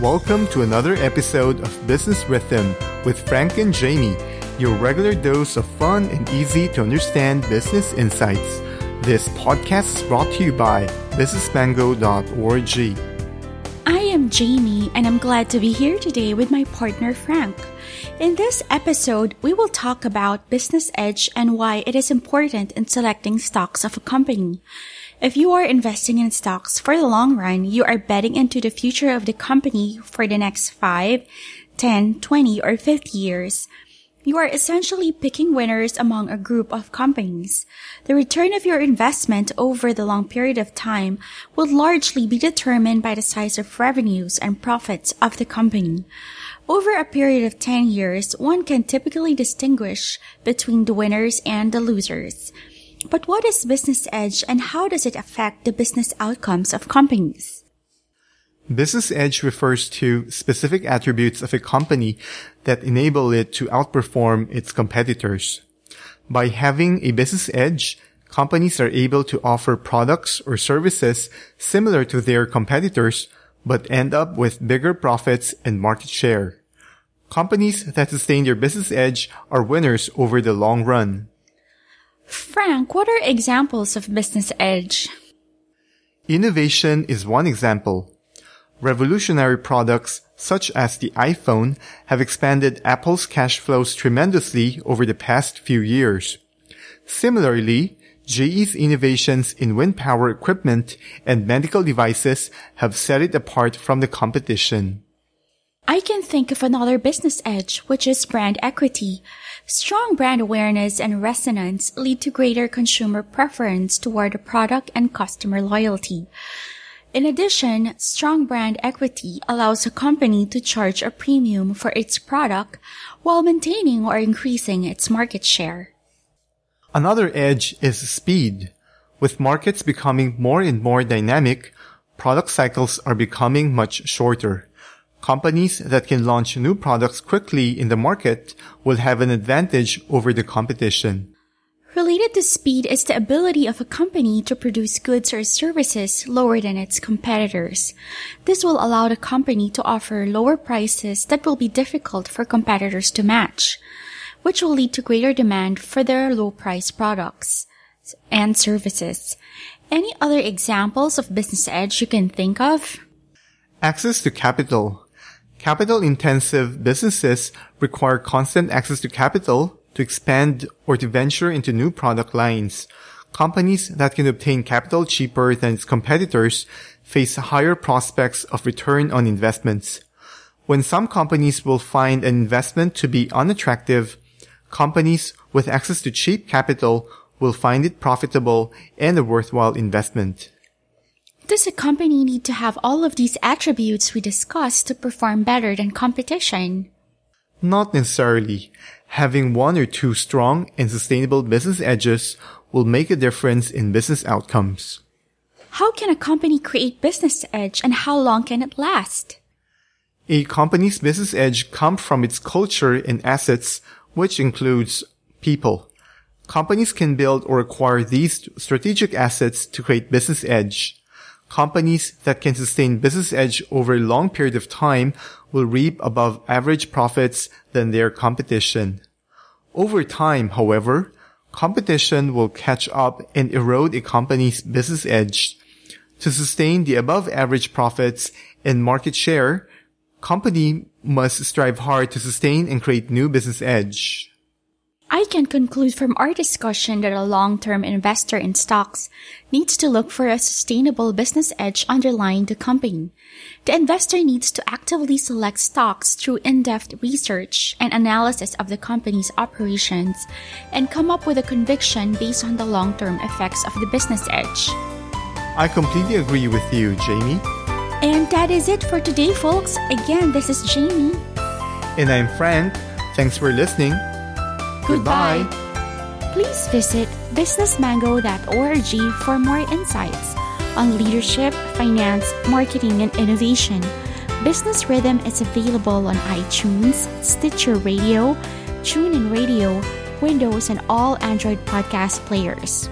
Welcome to another episode of Business Rhythm with Frank and Jamie, your regular dose of fun and easy to understand business insights. This podcast is brought to you by businessmango.org. I am Jamie and I'm glad to be here today with my partner Frank. In this episode, we will talk about business edge and why it is important in selecting stocks of a company. If you are investing in stocks for the long run, you are betting into the future of the company for the next 5, 10, 20, or 50 years. You are essentially picking winners among a group of companies. The return of your investment over the long period of time will largely be determined by the size of revenues and profits of the company. Over a period of 10 years, one can typically distinguish between the winners and the losers. But what is business edge and how does it affect the business outcomes of companies? Business edge refers to specific attributes of a company that enable it to outperform its competitors. By having a business edge, companies are able to offer products or services similar to their competitors, but end up with bigger profits and market share. Companies that sustain their business edge are winners over the long run. Frank, what are examples of business edge? Innovation is one example. Revolutionary products such as the iPhone have expanded Apple's cash flows tremendously over the past few years. Similarly, GE's innovations in wind power equipment and medical devices have set it apart from the competition. I can think of another business edge, which is brand equity. Strong brand awareness and resonance lead to greater consumer preference toward a product and customer loyalty. In addition, strong brand equity allows a company to charge a premium for its product while maintaining or increasing its market share. Another edge is speed. With markets becoming more and more dynamic, product cycles are becoming much shorter. Companies that can launch new products quickly in the market will have an advantage over the competition. Related to speed is the ability of a company to produce goods or services lower than its competitors. This will allow the company to offer lower prices that will be difficult for competitors to match, which will lead to greater demand for their low price products and services. Any other examples of business edge you can think of? Access to capital. Capital intensive businesses require constant access to capital to expand or to venture into new product lines. Companies that can obtain capital cheaper than its competitors face higher prospects of return on investments. When some companies will find an investment to be unattractive, companies with access to cheap capital will find it profitable and a worthwhile investment. Does a company need to have all of these attributes we discussed to perform better than competition? Not necessarily. Having one or two strong and sustainable business edges will make a difference in business outcomes. How can a company create business edge and how long can it last? A company's business edge comes from its culture and assets, which includes people. Companies can build or acquire these strategic assets to create business edge. Companies that can sustain business edge over a long period of time will reap above average profits than their competition. Over time, however, competition will catch up and erode a company's business edge. To sustain the above average profits and market share, company must strive hard to sustain and create new business edge. I can conclude from our discussion that a long-term investor in stocks needs to look for a sustainable business edge underlying the company. The investor needs to actively select stocks through in-depth research and analysis of the company's operations and come up with a conviction based on the long-term effects of the business edge. I completely agree with you, Jamie. And that is it for today, folks. Again, this is Jamie. And I'm Frank. Thanks for listening. Goodbye. Please visit businessmango.org for more insights on leadership, finance, marketing, and innovation. Business Rhythm is available on iTunes, Stitcher Radio, TuneIn Radio, Windows, and all Android podcast players.